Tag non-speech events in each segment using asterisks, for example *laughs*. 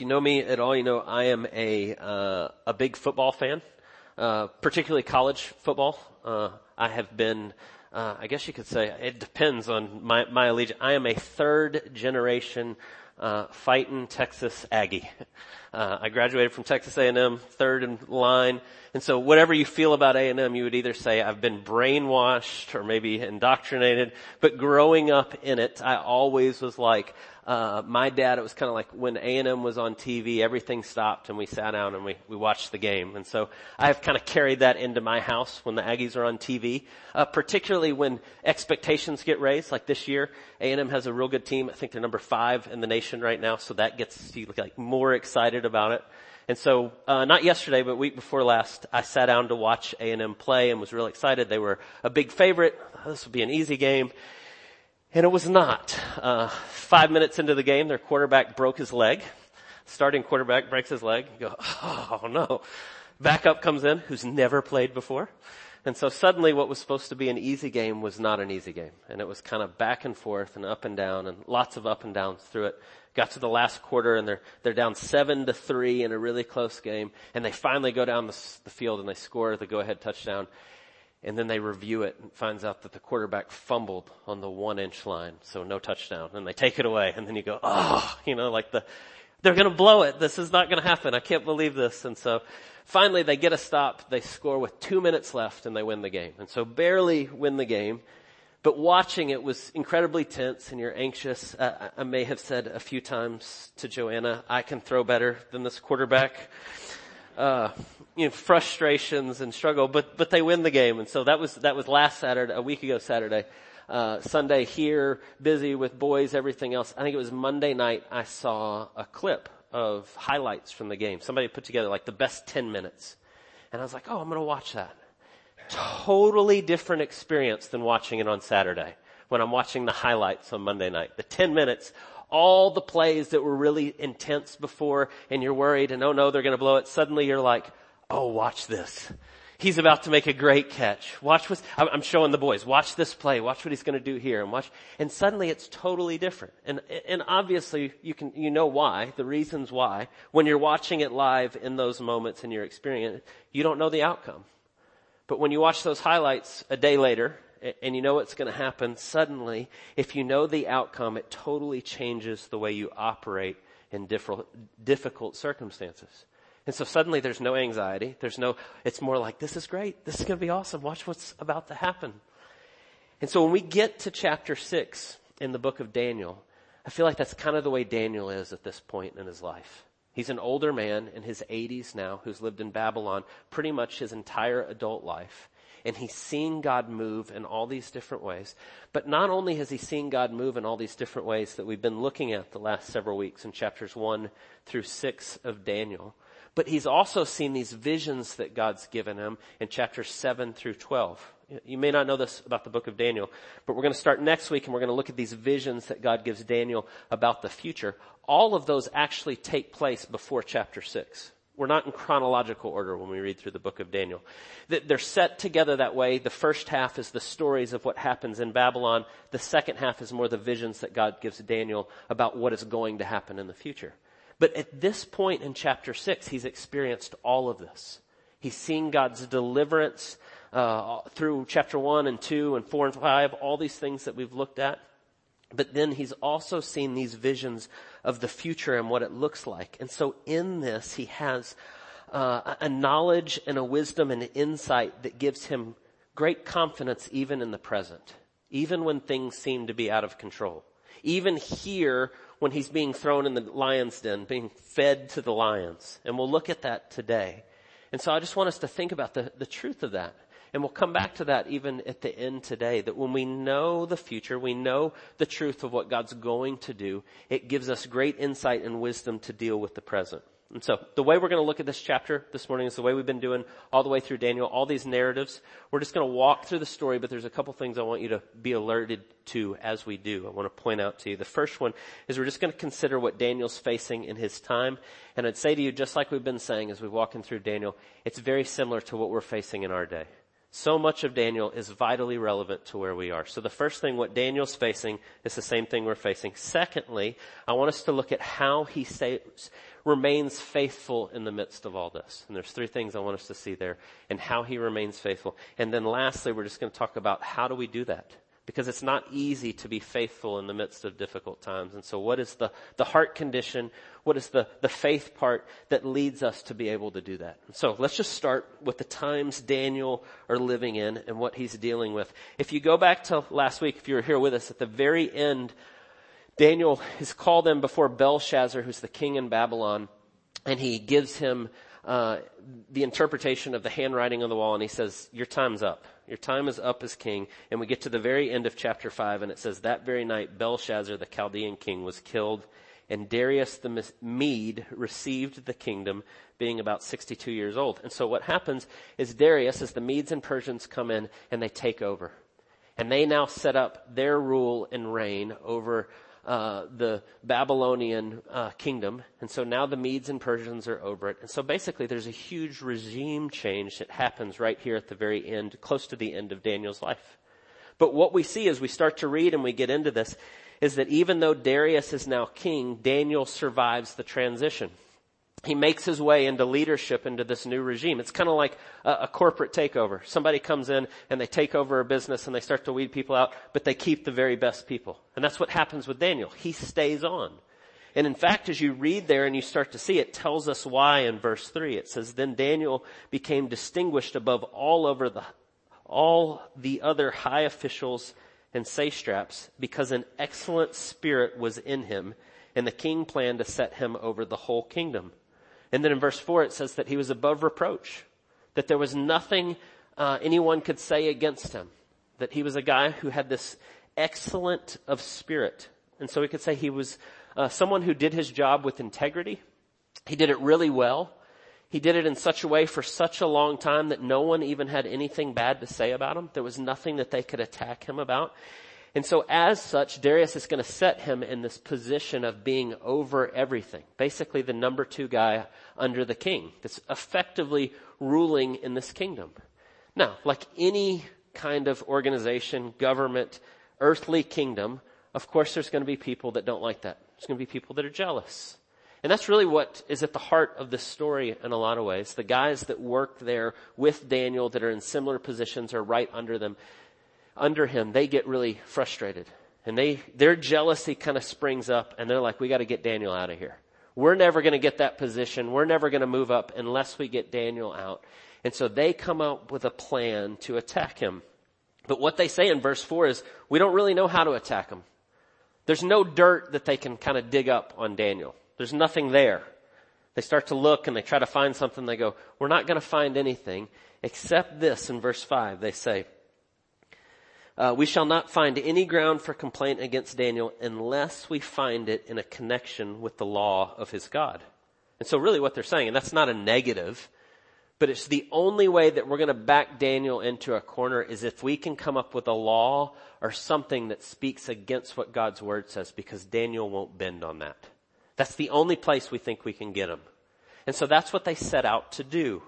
If you know me at all, you know I am a uh, a big football fan, uh, particularly college football. Uh, I have been, uh, I guess you could say, it depends on my my allegiance. I am a third generation uh, fighting Texas Aggie. Uh, I graduated from Texas A&M, third in line, and so whatever you feel about A&M, you would either say I've been brainwashed or maybe indoctrinated. But growing up in it, I always was like, uh, my dad, it was kind of like when A&M was on TV, everything stopped and we sat down and we, we watched the game. And so I've kind of carried that into my house when the Aggies are on TV, uh, particularly when expectations get raised. Like this year, A&M has a real good team. I think they're number five in the nation right now, so that gets you like more excited about it. And so, uh, not yesterday, but week before last, I sat down to watch A&M play and was really excited. They were a big favorite. This would be an easy game. And it was not. Uh, five minutes into the game, their quarterback broke his leg. Starting quarterback breaks his leg. You go, *laughs* oh no. Backup comes in, who's never played before. And so suddenly what was supposed to be an easy game was not an easy game. And it was kind of back and forth and up and down and lots of up and downs through it. Got to the last quarter and they're, they're down seven to three in a really close game. And they finally go down the, the field and they score the go ahead touchdown. And then they review it and finds out that the quarterback fumbled on the one inch line. So no touchdown. And they take it away. And then you go, oh, you know, like the, they're going to blow it. This is not going to happen. I can't believe this. And so finally they get a stop. They score with two minutes left and they win the game. And so barely win the game. But watching it was incredibly tense and you're anxious. Uh, I may have said a few times to Joanna, I can throw better than this quarterback uh, you know, frustrations and struggle, but, but they win the game. And so that was, that was last Saturday, a week ago Saturday. Uh, Sunday here, busy with boys, everything else. I think it was Monday night I saw a clip of highlights from the game. Somebody put together like the best 10 minutes. And I was like, oh, I'm gonna watch that. Totally different experience than watching it on Saturday when I'm watching the highlights on Monday night. The 10 minutes all the plays that were really intense before and you're worried and oh no, they're going to blow it. Suddenly you're like, oh, watch this. He's about to make a great catch. Watch what, I'm showing the boys, watch this play, watch what he's going to do here and watch, and suddenly it's totally different. And, and obviously you can, you know why, the reasons why. When you're watching it live in those moments and you're experiencing you don't know the outcome. But when you watch those highlights a day later and you know what's going to happen, suddenly, if you know the outcome, it totally changes the way you operate in difficult circumstances. And so suddenly there's no anxiety. There's no, it's more like, this is great. This is going to be awesome. Watch what's about to happen. And so when we get to chapter six in the book of Daniel, I feel like that's kind of the way Daniel is at this point in his life. He's an older man in his 80s now who's lived in Babylon pretty much his entire adult life and he's seen God move in all these different ways. But not only has he seen God move in all these different ways that we've been looking at the last several weeks in chapters one through six of Daniel, but he's also seen these visions that God's given him in chapters seven through 12. You may not know this about the book of Daniel, but we're going to start next week and we're going to look at these visions that God gives Daniel about the future. All of those actually take place before chapter six. We're not in chronological order when we read through the book of Daniel. They're set together that way. The first half is the stories of what happens in Babylon. The second half is more the visions that God gives Daniel about what is going to happen in the future. But at this point in chapter six, he's experienced all of this. He's seen God's deliverance uh, through chapter one and two and four and five, all these things that we've looked at. But then he's also seen these visions of the future and what it looks like. And so in this, he has uh, a knowledge and a wisdom and an insight that gives him great confidence even in the present, even when things seem to be out of control. Even here, when he's being thrown in the lion's den, being fed to the lions. And we'll look at that today. And so I just want us to think about the, the truth of that. And we'll come back to that even at the end today, that when we know the future, we know the truth of what God's going to do, it gives us great insight and wisdom to deal with the present. And so the way we're going to look at this chapter this morning is the way we've been doing all the way through Daniel, all these narratives. We're just going to walk through the story, but there's a couple things I want you to be alerted to as we do. I want to point out to you. The first one is we're just going to consider what Daniel's facing in his time. And I'd say to you, just like we've been saying as we're walking through Daniel, it's very similar to what we're facing in our day. So much of Daniel is vitally relevant to where we are. So the first thing, what Daniel's facing is the same thing we're facing. Secondly, I want us to look at how he remains faithful in the midst of all this. And there's three things I want us to see there and how he remains faithful. And then lastly, we're just going to talk about how do we do that? because it's not easy to be faithful in the midst of difficult times. And so what is the, the heart condition? What is the, the faith part that leads us to be able to do that? So let's just start with the times Daniel are living in and what he's dealing with. If you go back to last week, if you were here with us at the very end, Daniel is called in before Belshazzar, who's the king in Babylon, and he gives him uh, the interpretation of the handwriting on the wall, and he says, "Your time's up." Your time is up as king. And we get to the very end of chapter 5 and it says, That very night Belshazzar, the Chaldean king, was killed and Darius the Mede received the kingdom being about 62 years old. And so what happens is Darius, as the Medes and Persians come in and they take over. And they now set up their rule and reign over uh, the Babylonian uh, kingdom, and so now the Medes and Persians are over it. And so basically, there's a huge regime change that happens right here at the very end, close to the end of Daniel's life. But what we see as we start to read and we get into this is that even though Darius is now king, Daniel survives the transition he makes his way into leadership into this new regime. It's kind of like a, a, corporate takeover. Somebody comes in and they take over a business and they start to weed people out, but they keep the very best people. And that's what happens with Daniel. He stays on. And in fact, as you read there and you start to see, it tells us why in verse three. It says, then Daniel became distinguished above all over the, all the other high officials and satraps because an excellent spirit was in him and the king planned to set him over the whole kingdom. And then in verse 4 it says that he was above reproach, that there was nothing uh, anyone could say against him, that he was a guy who had this excellent of spirit. And so we could say he was uh, someone who did his job with integrity. He did it really well. He did it in such a way for such a long time that no one even had anything bad to say about him. There was nothing that they could attack him about. And so as such, Darius is going to set him in this position of being over everything. Basically the number two guy under the king that's effectively ruling in this kingdom. Now, like any kind of organization, government, earthly kingdom, of course there's going to be people that don't like that. There's going to be people that are jealous. And that's really what is at the heart of this story in a lot of ways. The guys that work there with Daniel that are in similar positions or right under them under him, they get really frustrated. And they, their jealousy kind of springs up and they're like, we gotta get Daniel out of here. We're never gonna get that position. We're never gonna move up unless we get Daniel out. And so they come up with a plan to attack him. But what they say in verse four is, we don't really know how to attack him. There's no dirt that they can kind of dig up on Daniel. There's nothing there. They start to look and they try to find something. They go, we're not going to find anything except this in verse five. They say, uh, we shall not find any ground for complaint against Daniel unless we find it in a connection with the law of his God. And so really what they're saying, and that's not a negative, but it's the only way that we're going to back Daniel into a corner is if we can come up with a law or something that speaks against what God's word says because Daniel won't bend on that. That's the only place we think we can get him. And so that's what they set out to do.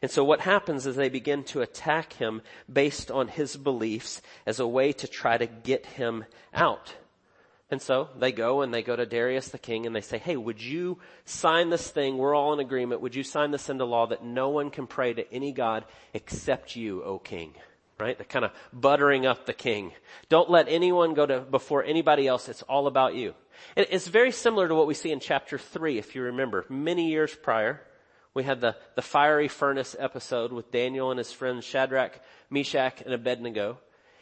And so what happens is they begin to attack him based on his beliefs as a way to try to get him out. And so they go and they go to Darius the king and they say, hey, would you sign this thing? We're all in agreement. Would you sign this into law that no one can pray to any God except you, O king? Right? They're kind of buttering up the king. Don't let anyone go to before anybody else. It's all about you. It's very similar to what we see in chapter three, if you remember, many years prior. We had the, the fiery furnace episode with Daniel and his friends Shadrach, Meshach, and Abednego.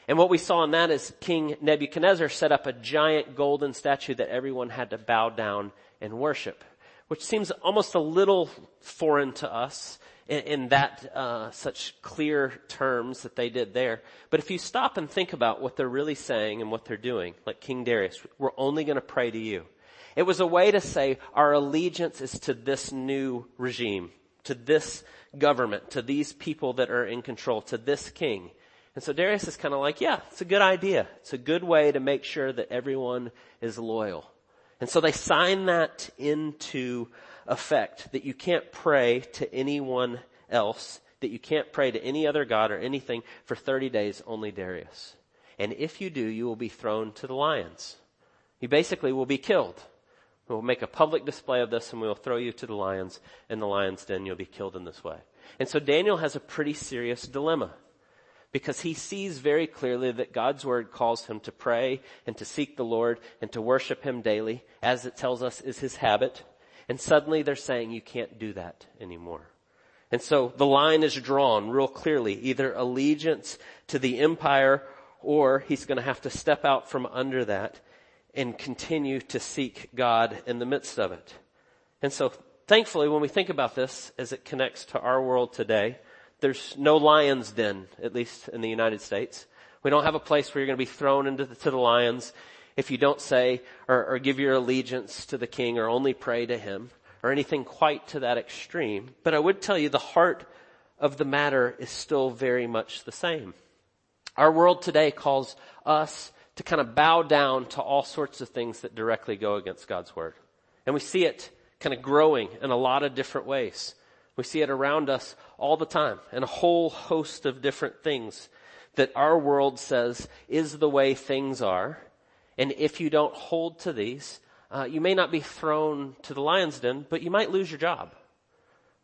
And what we saw in that is King Nebuchadnezzar set up a giant golden statue that everyone had to bow down and worship, which seems almost a little foreign to us in, in that uh, such clear terms that they did there. But if you stop and think about what they're really saying and what they're doing, like King Darius, we're only going to pray to you. It was a way to say our allegiance is to this new regime, to this government, to these people that are in control, to this king. And so Darius is kind of like, yeah, it's a good idea. It's a good way to make sure that everyone is loyal. And so they sign that into effect that you can't pray to anyone else that you can't pray to any other God or anything for 30 days, only Darius. And if you do, you will be thrown to the lions. You basically will be killed. We'll make a public display of this and we will throw you to the lions in the lion's den. You'll be killed in this way. And so Daniel has a pretty serious dilemma because he sees very clearly that God's word calls him to pray and to seek the Lord and to worship him daily, as it tells us is his habit. And suddenly they're saying you can't do that anymore. And so the line is drawn real clearly, either allegiance to the empire or he's going to have to step out from under that and continue to seek God in the midst of it. And so thankfully when we think about this as it connects to our world today, there's no lion's den, at least in the United States. We don't have a place where you're going to be thrown into the, to the lions if you don't say or, or give your allegiance to the king or only pray to him or anything quite to that extreme. But I would tell you the heart of the matter is still very much the same. Our world today calls us to kind of bow down to all sorts of things that directly go against God's word. And we see it kind of growing in a lot of different ways. We see it around us all the time in a whole host of different things that our world says is the way things are. And if you don't hold to these, uh, you may not be thrown to the lion's den, but you might lose your job.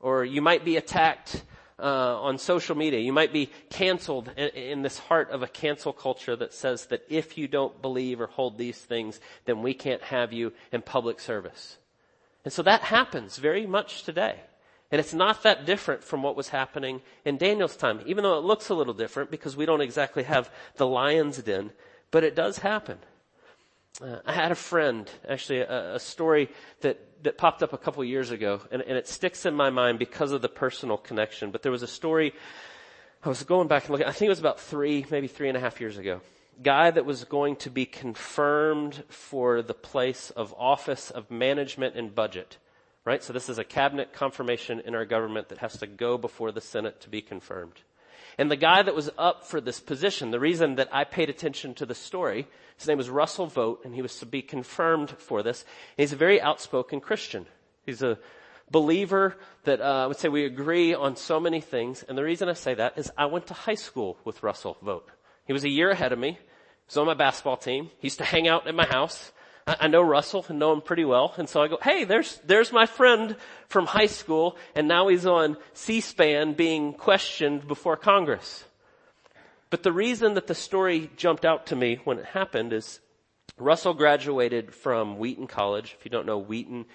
Or you might be attacked uh, on social media. You might be canceled in, in, this heart of a cancel culture that says that if you don't believe or hold these things, then we can't have you in public service. And so that happens very much today. And it's not that different from what was happening in Daniel's time, even though it looks a little different because we don't exactly have the lion's den, but it does happen. Uh, I had a friend, actually a, a, story that, that popped up a couple years ago, and, and it sticks in my mind because of the personal connection. But there was a story, I was going back and looking, I think it was about three, maybe three and a half years ago. Guy that was going to be confirmed for the place of office of management and budget right? So this is a cabinet confirmation in our government that has to go before the Senate to be confirmed. And the guy that was up for this position, the reason that I paid attention to the story, his name was Russell Vought, and he was to be confirmed for this. he's a very outspoken Christian. He's a believer that uh, I would say we agree on so many things. And the reason I say that is I went to high school with Russell Vought. He was a year ahead of me. He was on my basketball team. He used to hang out at my house. I know Russell and know him pretty well. And so I go, hey, there's, there's my friend from high school and now he's on C-SPAN being questioned before Congress. But the reason that the story jumped out to me when it happened is Russell graduated from Wheaton College. If you don't know, Wheaton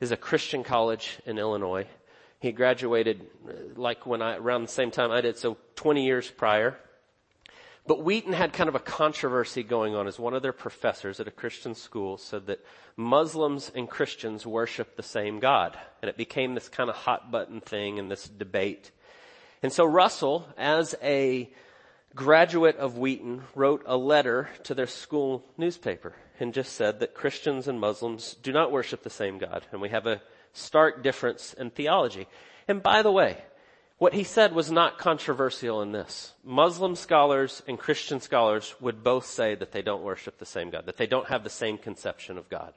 is a Christian college in Illinois. He graduated uh, like when I, around the same time I did, so 20 years prior. But Wheaton had kind of a controversy going on as one of their professors at a Christian school said that Muslims and Christians worship the same God. And it became this kind of hot button thing and this debate. And so Russell, as a graduate of Wheaton, wrote a letter to their school newspaper and just said that Christians and Muslims do not worship the same God. And we have a stark difference in theology. And by the way, what he said was not controversial in this. Muslim scholars and Christian scholars would both say that they don't worship the same God, that they don't have the same conception of God.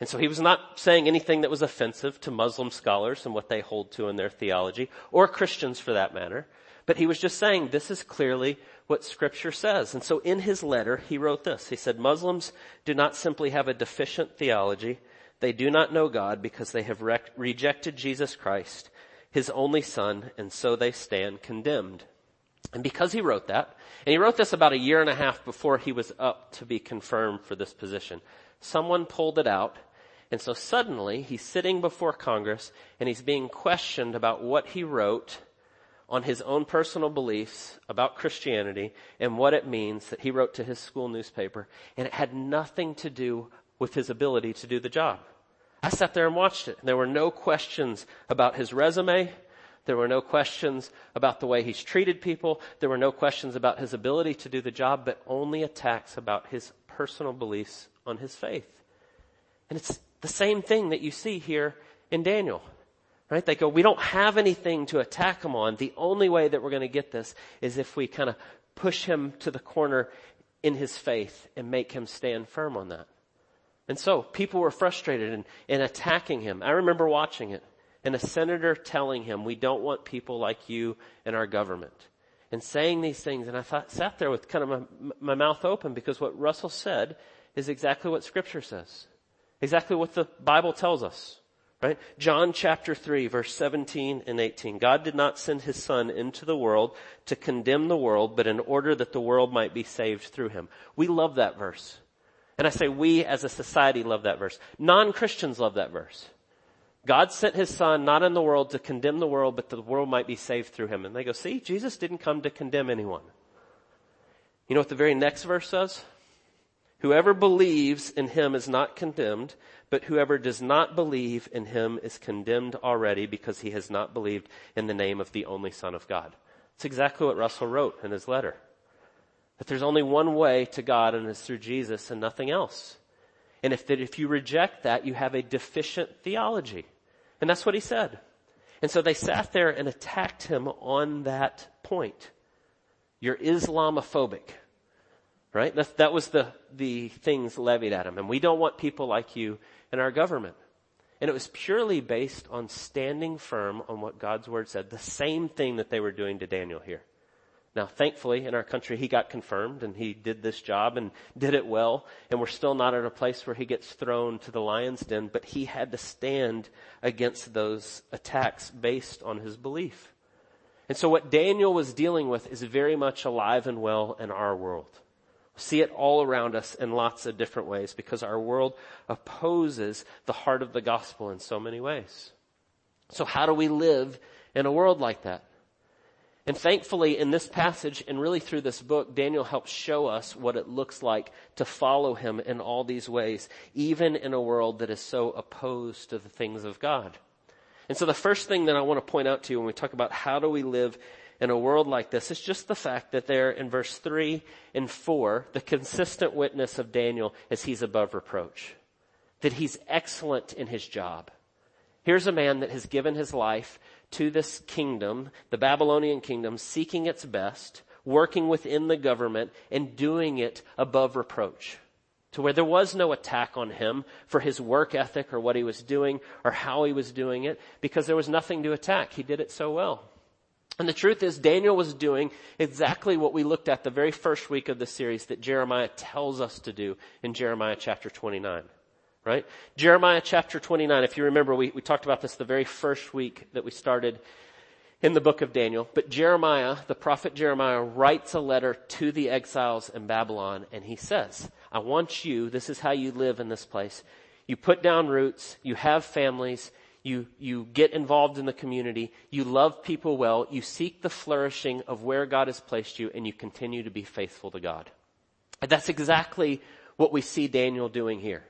And so he was not saying anything that was offensive to Muslim scholars and what they hold to in their theology, or Christians for that matter. But he was just saying this is clearly what scripture says. And so in his letter, he wrote this. He said, Muslims do not simply have a deficient theology. They do not know God because they have rejected Jesus Christ his only son, and so they stand condemned. And because he wrote that, and he wrote this about a year and a half before he was up to be confirmed for this position, someone pulled it out, and so suddenly he's sitting before Congress and he's being questioned about what he wrote on his own personal beliefs about Christianity and what it means that he wrote to his school newspaper, and it had nothing to do with his ability to do the job. I sat there and watched it. There were no questions about his resume. There were no questions about the way he's treated people. There were no questions about his ability to do the job, but only attacks about his personal beliefs on his faith. And it's the same thing that you see here in Daniel. Right? They go, we don't have anything to attack him on. The only way that we're going to get this is if we kind of push him to the corner in his faith and make him stand firm on that. And so people were frustrated and, and attacking him. I remember watching it. and a senator telling him, we don't want people like you in our government. And saying these things, and I thought, sat there with kind of my, my mouth open because what Russell said is exactly what scripture says. Exactly what the Bible tells us. Right? John chapter 3 verse 17 and 18. God did not send his son into the world to condemn the world, but in order that the world might be saved through him. We love that verse. And I say we as a society love that verse. Non-Christians love that verse. God sent his son not in the world to condemn the world, but the world might be saved through him. And they go, see, Jesus didn't come to condemn anyone. You know what the very next verse says? Whoever believes in him is not condemned, but whoever does not believe in him is condemned already because he has not believed in the name of the only son of God. It's exactly what Russell wrote in his letter. That there's only one way to God and it's through Jesus and nothing else. And if, that if you reject that, you have a deficient theology. And that's what he said. And so they sat there and attacked him on that point. You're Islamophobic. Right? That, that was the, the things levied at him. And we don't want people like you in our government. And it was purely based on standing firm on what God's word said. The same thing that they were doing to Daniel here. Now, thankfully, in our country, he got confirmed and he did this job and did it well. And we're still not at a place where he gets thrown to the lion's den, but he had to stand against those attacks based on his belief. And so what Daniel was dealing with is very much alive and well in our world. See it all around us in lots of different ways because our world opposes the heart of the gospel in so many ways. So how do we live in a world like that? And thankfully in this passage and really through this book, Daniel helps show us what it looks like to follow him in all these ways, even in a world that is so opposed to the things of God. And so the first thing that I want to point out to you when we talk about how do we live in a world like this is just the fact that there in verse three and four, the consistent witness of Daniel is he's above reproach. That he's excellent in his job. Here's a man that has given his life to this kingdom, the Babylonian kingdom, seeking its best, working within the government, and doing it above reproach. To where there was no attack on him for his work ethic or what he was doing or how he was doing it, because there was nothing to attack. He did it so well. And the truth is, Daniel was doing exactly what we looked at the very first week of the series that Jeremiah tells us to do in Jeremiah chapter 29 right? Jeremiah chapter 29, if you remember, we, we talked about this the very first week that we started in the book of Daniel. But Jeremiah, the prophet Jeremiah, writes a letter to the exiles in Babylon and he says, I want you, this is how you live in this place. You put down roots, you have families, you, you get involved in the community, you love people well, you seek the flourishing of where God has placed you, and you continue to be faithful to God. And that's exactly what we see Daniel doing here.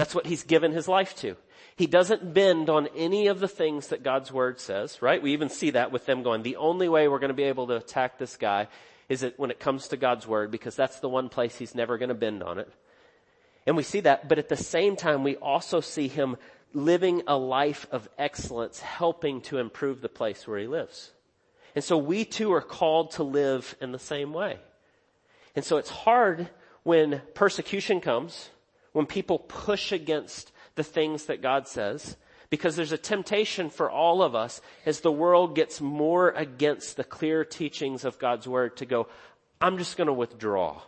That's what he's given his life to. He doesn't bend on any of the things that God's word says, right? We even see that with them going, the only way we're going to be able to attack this guy is it when it comes to God's word, because that's the one place he's never going to bend on it. And we see that, but at the same time, we also see him living a life of excellence, helping to improve the place where he lives. And so we too are called to live in the same way. And so it's hard when persecution comes, when people push against the things that God says, because there's a temptation for all of us as the world gets more against the clear teachings of God's word to go, I'm just going to withdraw.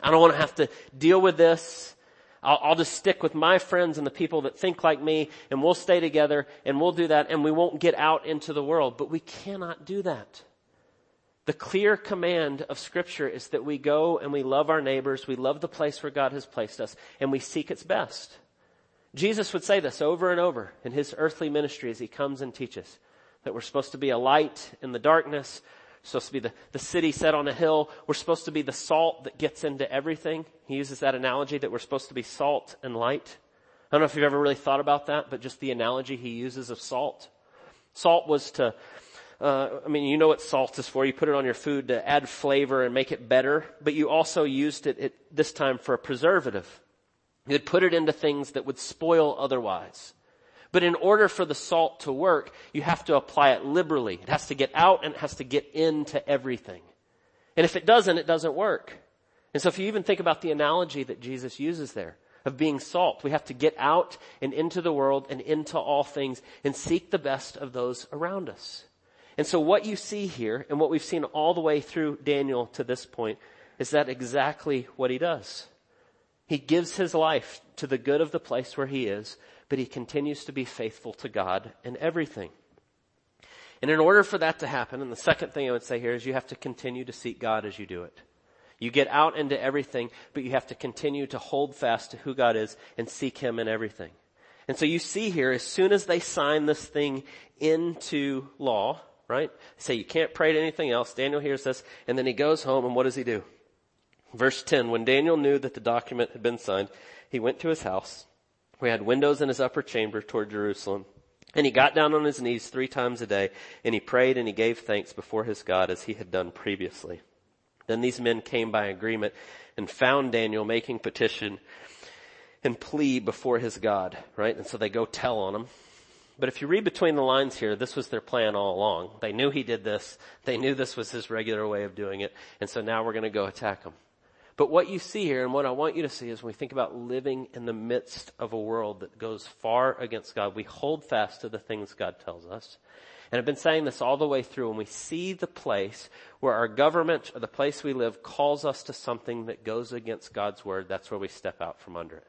I don't want to have to deal with this. I'll, I'll, just stick with my friends and the people that think like me and we'll stay together and we'll do that and we won't get out into the world. But we cannot do that. The clear command of scripture is that we go and we love our neighbors, we love the place where God has placed us, and we seek its best. Jesus would say this over and over in his earthly ministry as he comes and teaches that we're supposed to be a light in the darkness, supposed to be the, the city set on a hill. We're supposed to be the salt that gets into everything. He uses that analogy that we're supposed to be salt and light. I don't know if you've ever really thought about that, but just the analogy he uses of salt. Salt was to uh, I mean, you know what salt is for. You put it on your food to add flavor and make it better, but you also used it at this time for a preservative. You'd put it into things that would spoil otherwise. But in order for the salt to work, you have to apply it liberally. It has to get out and it has to get into everything. And if it doesn't, it doesn't work. And so if you even think about the analogy that Jesus uses there, of being salt. We have to get out and into the world and into all things and seek the best of those around us. And so what you see here and what we've seen all the way through Daniel to this point is that exactly what he does. He gives his life to the good of the place where he is, but he continues to be faithful to God in everything. And in order for that to happen, and the second thing I would say here is you have to continue to seek God as you do it. You get out into everything, but you have to continue to hold fast to who God is and seek Him in everything. And so you see here, as soon as they sign this thing into law, right? Say you can't pray to anything else. Daniel hears this, and then he goes home, and what does he do? Verse 10, when Daniel knew that the document had been signed, he went to his house. We had windows in his upper chamber toward Jerusalem. And he got down on his knees three times a day, and he prayed and he gave thanks before his God as he had done previously. Then these men came by agreement and found Daniel making petition and plea before his God, right? And so they go tell on him. But if you read between the lines here, this was their plan all along. They knew he did this. They knew this was his regular way of doing it. And so now we're going to go attack him. But what you see here and what I want you to see is when we think about living in the midst of a world that goes far against God, we hold fast to the things God tells us. And I've been saying this all the way through when we see the place where our government or the place we live calls us to something that goes against God's word, that's where we step out from under it.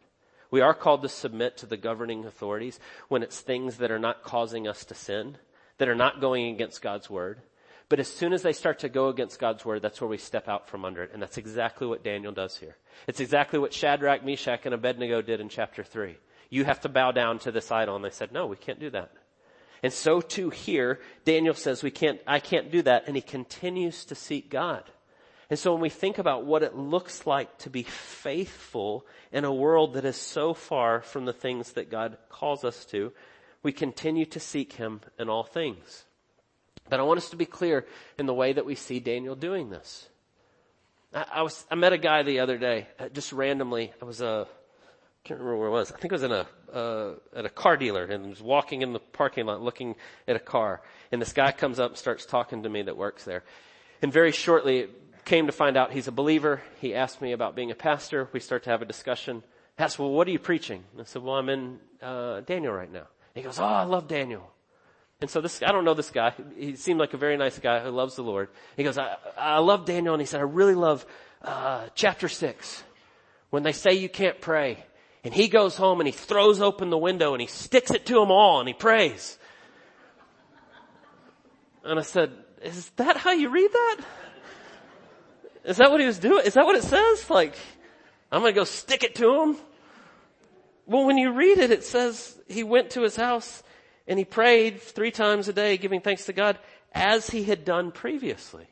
We are called to submit to the governing authorities when it's things that are not causing us to sin, that are not going against God's word. But as soon as they start to go against God's word, that's where we step out from under it. And that's exactly what Daniel does here. It's exactly what Shadrach, Meshach, and Abednego did in chapter 3. You have to bow down to this idol. And they said, no, we can't do that. And so too here, Daniel says, we can't, I can't do that. And he continues to seek God. And so when we think about what it looks like to be faithful in a world that is so far from the things that God calls us to, we continue to seek Him in all things. But I want us to be clear in the way that we see Daniel doing this. I, I was, I met a guy the other day, uh, just randomly. I was, uh, can't remember where it was. I think it was in a, uh, at a car dealer and was walking in the parking lot looking at a car. And this guy comes up and starts talking to me that works there. And very shortly came to find out he's a believer. He asked me about being a pastor. We start to have a discussion. I asked, well, what are you preaching? I said, well, I'm in, uh, Daniel right now. He goes, oh, I love Daniel. And so this, I don't know this guy. He seemed like a very nice guy who loves the Lord. He goes, I, I love Daniel. And he said, I really love, uh, chapter six. When they say you can't pray. And he goes home and he throws open the window and he sticks it to them all and he prays. And I said, is that how you read that? Is that what he was doing? Is that what it says? Like, I'm gonna go stick it to him? Well, when you read it, it says he went to his house and he prayed three times a day, giving thanks to God as he had done previously.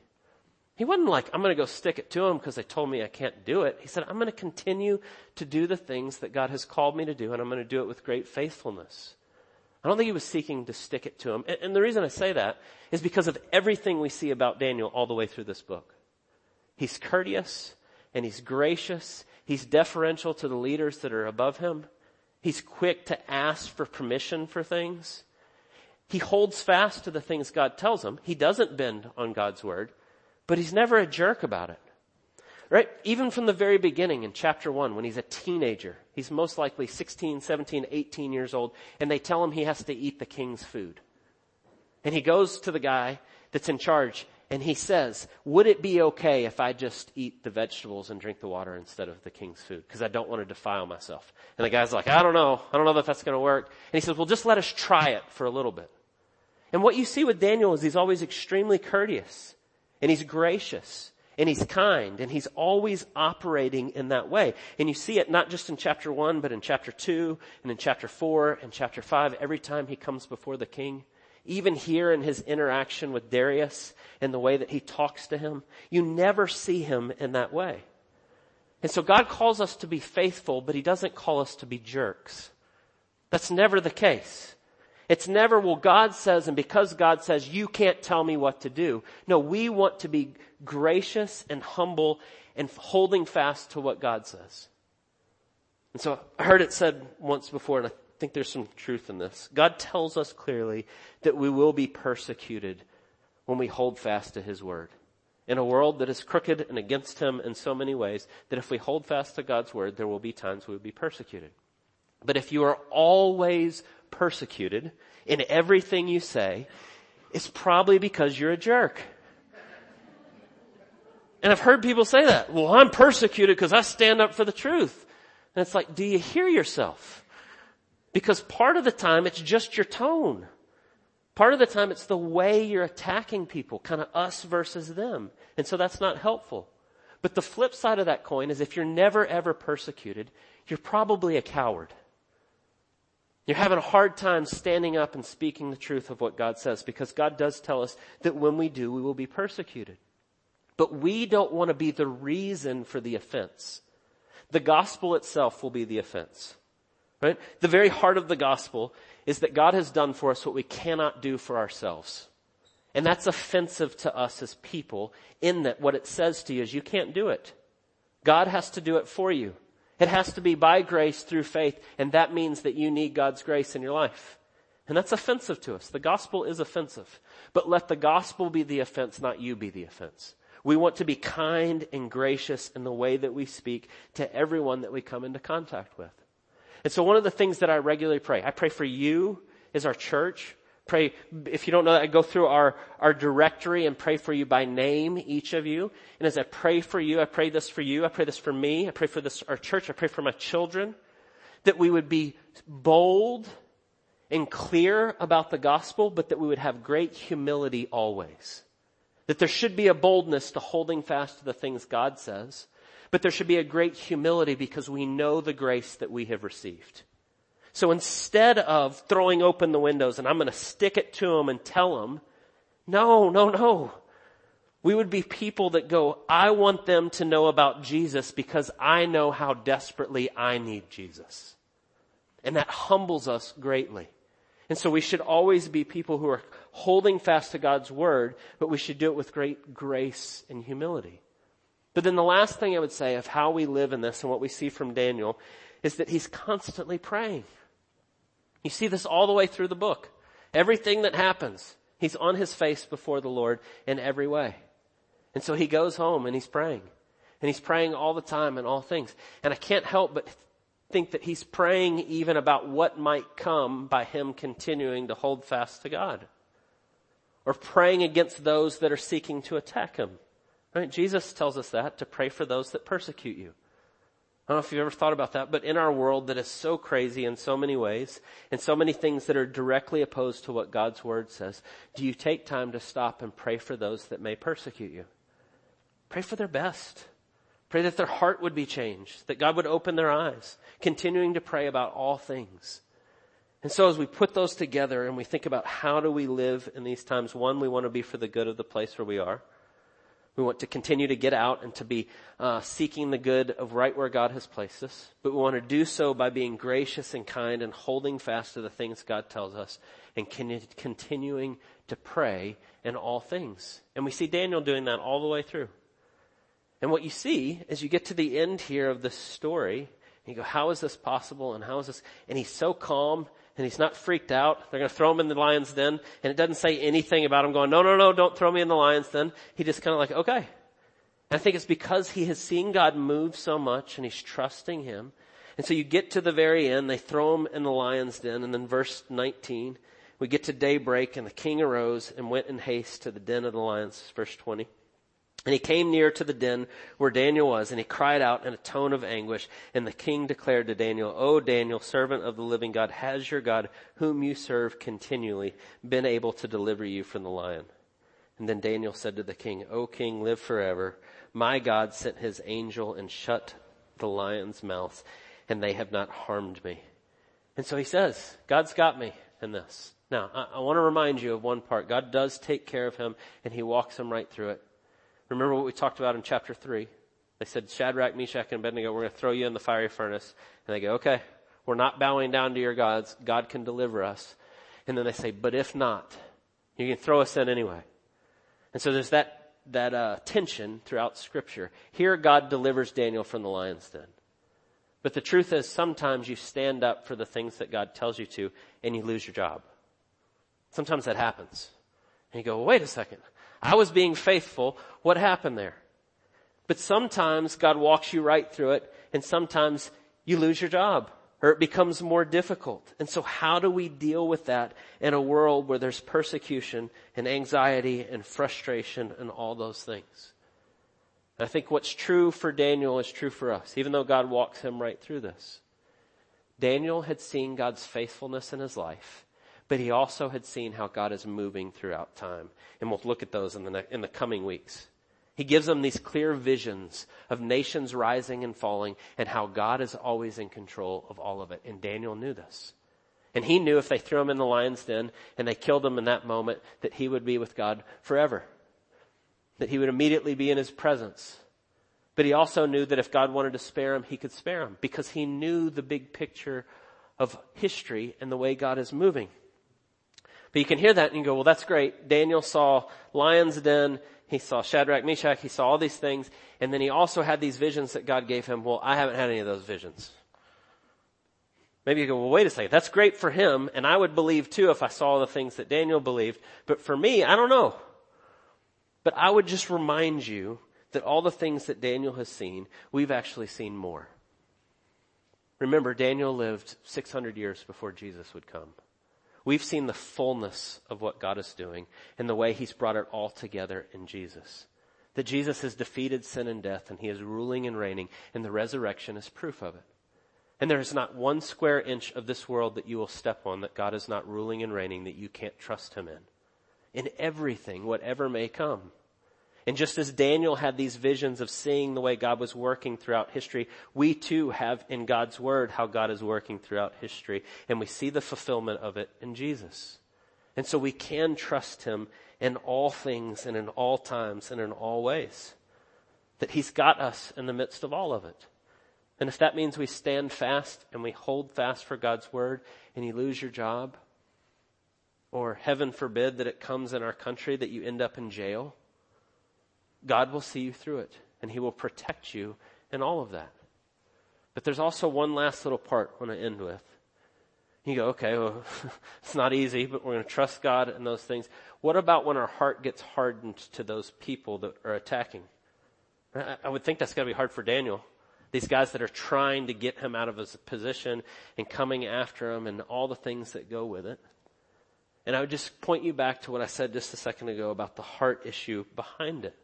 He wasn't like, I'm going to go stick it to him because they told me I can't do it. He said, I'm going to continue to do the things that God has called me to do and I'm going to do it with great faithfulness. I don't think he was seeking to stick it to him. And, and the reason I say that is because of everything we see about Daniel all the way through this book. He's courteous and he's gracious. He's deferential to the leaders that are above him. He's quick to ask for permission for things. He holds fast to the things God tells him. He doesn't bend on God's word, but he's never a jerk about it. Right? Even from the very beginning in chapter one, when he's a teenager, he's most likely 16, 17, 18 years old, and they tell him he has to eat the king's food. And he goes to the guy that's in charge and he says, would it be okay if I just eat the vegetables and drink the water instead of the king's food? Because I don't want to defile myself. And the guy's like, I don't know. I don't know if that's going to work. And he says, well, just let us try it for a little bit. And what you see with Daniel is he's always extremely courteous and he's gracious and he's kind and he's always operating in that way. And you see it not just in chapter one, but in chapter two and in chapter four and chapter five. Every time he comes before the king, even here in his interaction with Darius and the way that he talks to him, you never see him in that way. And so God calls us to be faithful, but he doesn't call us to be jerks. That's never the case. It's never, well, God says, and because God says, you can't tell me what to do. No, we want to be gracious and humble and holding fast to what God says. And so I heard it said once before, and think there's some truth in this. God tells us clearly that we will be persecuted when we hold fast to His word. in a world that is crooked and against him in so many ways that if we hold fast to God's word, there will be times we will be persecuted. But if you are always persecuted in everything you say, it's probably because you're a jerk. And I've heard people say that. Well, I'm persecuted because I stand up for the truth. And it's like, do you hear yourself? Because part of the time it's just your tone. Part of the time it's the way you're attacking people, kind of us versus them. And so that's not helpful. But the flip side of that coin is if you're never ever persecuted, you're probably a coward. You're having a hard time standing up and speaking the truth of what God says because God does tell us that when we do, we will be persecuted. But we don't want to be the reason for the offense. The gospel itself will be the offense. Right? The very heart of the gospel is that God has done for us what we cannot do for ourselves. And that's offensive to us as people in that what it says to you is you can't do it. God has to do it for you. It has to be by grace through faith, and that means that you need God's grace in your life. And that's offensive to us. The gospel is offensive. But let the gospel be the offense, not you be the offense. We want to be kind and gracious in the way that we speak to everyone that we come into contact with. And so one of the things that I regularly pray, I pray for you as our church. Pray, if you don't know that, I go through our, our directory and pray for you by name, each of you. And as I pray for you, I pray this for you, I pray this for me, I pray for this, our church, I pray for my children, that we would be bold and clear about the gospel, but that we would have great humility always. That there should be a boldness to holding fast to the things God says, but there should be a great humility because we know the grace that we have received. So instead of throwing open the windows and I'm going to stick it to them and tell them, no, no, no. We would be people that go, I want them to know about Jesus because I know how desperately I need Jesus. And that humbles us greatly. And so we should always be people who are holding fast to God's word, but we should do it with great grace and humility. But then the last thing I would say of how we live in this and what we see from Daniel is that he's constantly praying. You see this all the way through the book. Everything that happens, he's on his face before the Lord in every way. And so he goes home and he's praying. And he's praying all the time and all things. And I can't help but think that he's praying even about what might come by him continuing to hold fast to God. Or praying against those that are seeking to attack him. Right? Jesus tells us that, to pray for those that persecute you. I don't know if you've ever thought about that, but in our world that is so crazy in so many ways, and so many things that are directly opposed to what God's Word says, do you take time to stop and pray for those that may persecute you? Pray for their best. Pray that their heart would be changed, that God would open their eyes, continuing to pray about all things. And so as we put those together and we think about how do we live in these times, one, we want to be for the good of the place where we are. We want to continue to get out and to be uh, seeking the good of right where God has placed us. But we want to do so by being gracious and kind and holding fast to the things God tells us and con- continuing to pray in all things. And we see Daniel doing that all the way through. And what you see as you get to the end here of this story, you go, how is this possible? And how is this? And he's so calm and he's not freaked out. They're going to throw him in the lion's den, and it doesn't say anything about him going, no, no, no, don't throw me in the lion's den. He just kind of like, okay. And I think it's because he has seen God move so much and he's trusting him. And so you get to the very end, they throw him in the lion's den, and then verse 19, we get to daybreak, and the king arose and went in haste to the den of the lions, verse 20. And he came near to the den where Daniel was, and he cried out in a tone of anguish. And the king declared to Daniel, O Daniel, servant of the living God, has your God, whom you serve continually, been able to deliver you from the lion? And then Daniel said to the king, O king, live forever. My God sent his angel and shut the lions' mouths, and they have not harmed me. And so he says, God's got me in this. Now, I, I want to remind you of one part. God does take care of him, and he walks him right through it. Remember what we talked about in chapter 3? They said, Shadrach, Meshach, and Abednego, we're going to throw you in the fiery furnace. And they go, okay, we're not bowing down to your gods. God can deliver us. And then they say, but if not, you can throw us in anyway. And so there's that, that uh, tension throughout scripture. Here God delivers Daniel from the lion's den. But the truth is sometimes you stand up for the things that God tells you to and you lose your job. Sometimes that happens. And you go, well, wait a second. I was being faithful. What happened there? But sometimes God walks you right through it and sometimes you lose your job or it becomes more difficult. And so how do we deal with that in a world where there's persecution and anxiety and frustration and all those things? And I think what's true for Daniel is true for us, even though God walks him right through this. Daniel had seen God's faithfulness in his life, but he also had seen how God is moving throughout time. And we'll look at those in the, in the coming weeks. He gives them these clear visions of nations rising and falling and how God is always in control of all of it. And Daniel knew this. And he knew if they threw him in the lion's den and they killed him in that moment that he would be with God forever. That he would immediately be in his presence. But he also knew that if God wanted to spare him, he could spare him because he knew the big picture of history and the way God is moving. But you can hear that and you go, well, that's great. Daniel saw lion's den he saw Shadrach, Meshach, he saw all these things, and then he also had these visions that God gave him. Well, I haven't had any of those visions. Maybe you go, well, wait a second, that's great for him, and I would believe too if I saw the things that Daniel believed, but for me, I don't know. But I would just remind you that all the things that Daniel has seen, we've actually seen more. Remember, Daniel lived 600 years before Jesus would come. We've seen the fullness of what God is doing and the way He's brought it all together in Jesus. That Jesus has defeated sin and death and He is ruling and reigning and the resurrection is proof of it. And there is not one square inch of this world that you will step on that God is not ruling and reigning that you can't trust Him in. In everything, whatever may come. And just as Daniel had these visions of seeing the way God was working throughout history, we too have in God's Word how God is working throughout history. And we see the fulfillment of it in Jesus. And so we can trust Him in all things and in all times and in all ways. That He's got us in the midst of all of it. And if that means we stand fast and we hold fast for God's Word and you lose your job, or heaven forbid that it comes in our country that you end up in jail, God will see you through it and he will protect you in all of that. But there's also one last little part I want to end with. You go, okay, well, *laughs* it's not easy, but we're going to trust God in those things. What about when our heart gets hardened to those people that are attacking? I would think that's going to be hard for Daniel. These guys that are trying to get him out of his position and coming after him and all the things that go with it. And I would just point you back to what I said just a second ago about the heart issue behind it.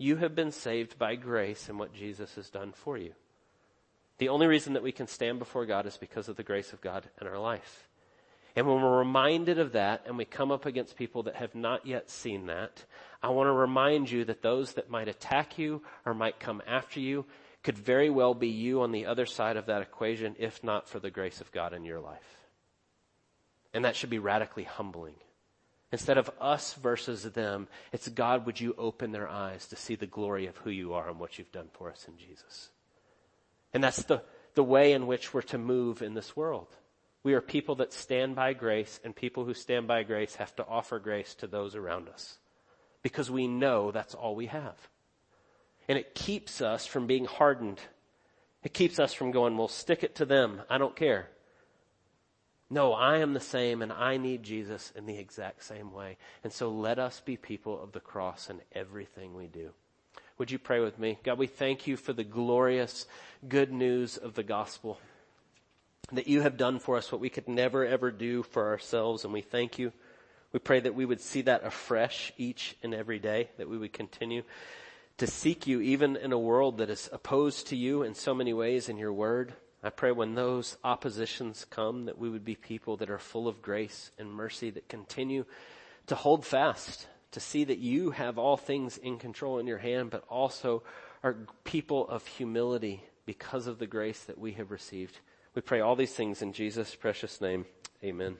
You have been saved by grace and what Jesus has done for you. The only reason that we can stand before God is because of the grace of God in our life. And when we're reminded of that and we come up against people that have not yet seen that, I want to remind you that those that might attack you or might come after you could very well be you on the other side of that equation if not for the grace of God in your life. And that should be radically humbling. Instead of us versus them, it's God, would you open their eyes to see the glory of who you are and what you've done for us in Jesus? And that's the, the way in which we're to move in this world. We are people that stand by grace and people who stand by grace have to offer grace to those around us because we know that's all we have. And it keeps us from being hardened. It keeps us from going, well, stick it to them. I don't care. No, I am the same and I need Jesus in the exact same way. And so let us be people of the cross in everything we do. Would you pray with me? God, we thank you for the glorious good news of the gospel that you have done for us what we could never ever do for ourselves. And we thank you. We pray that we would see that afresh each and every day, that we would continue to seek you even in a world that is opposed to you in so many ways in your word. I pray when those oppositions come that we would be people that are full of grace and mercy that continue to hold fast, to see that you have all things in control in your hand, but also are people of humility because of the grace that we have received. We pray all these things in Jesus' precious name. Amen.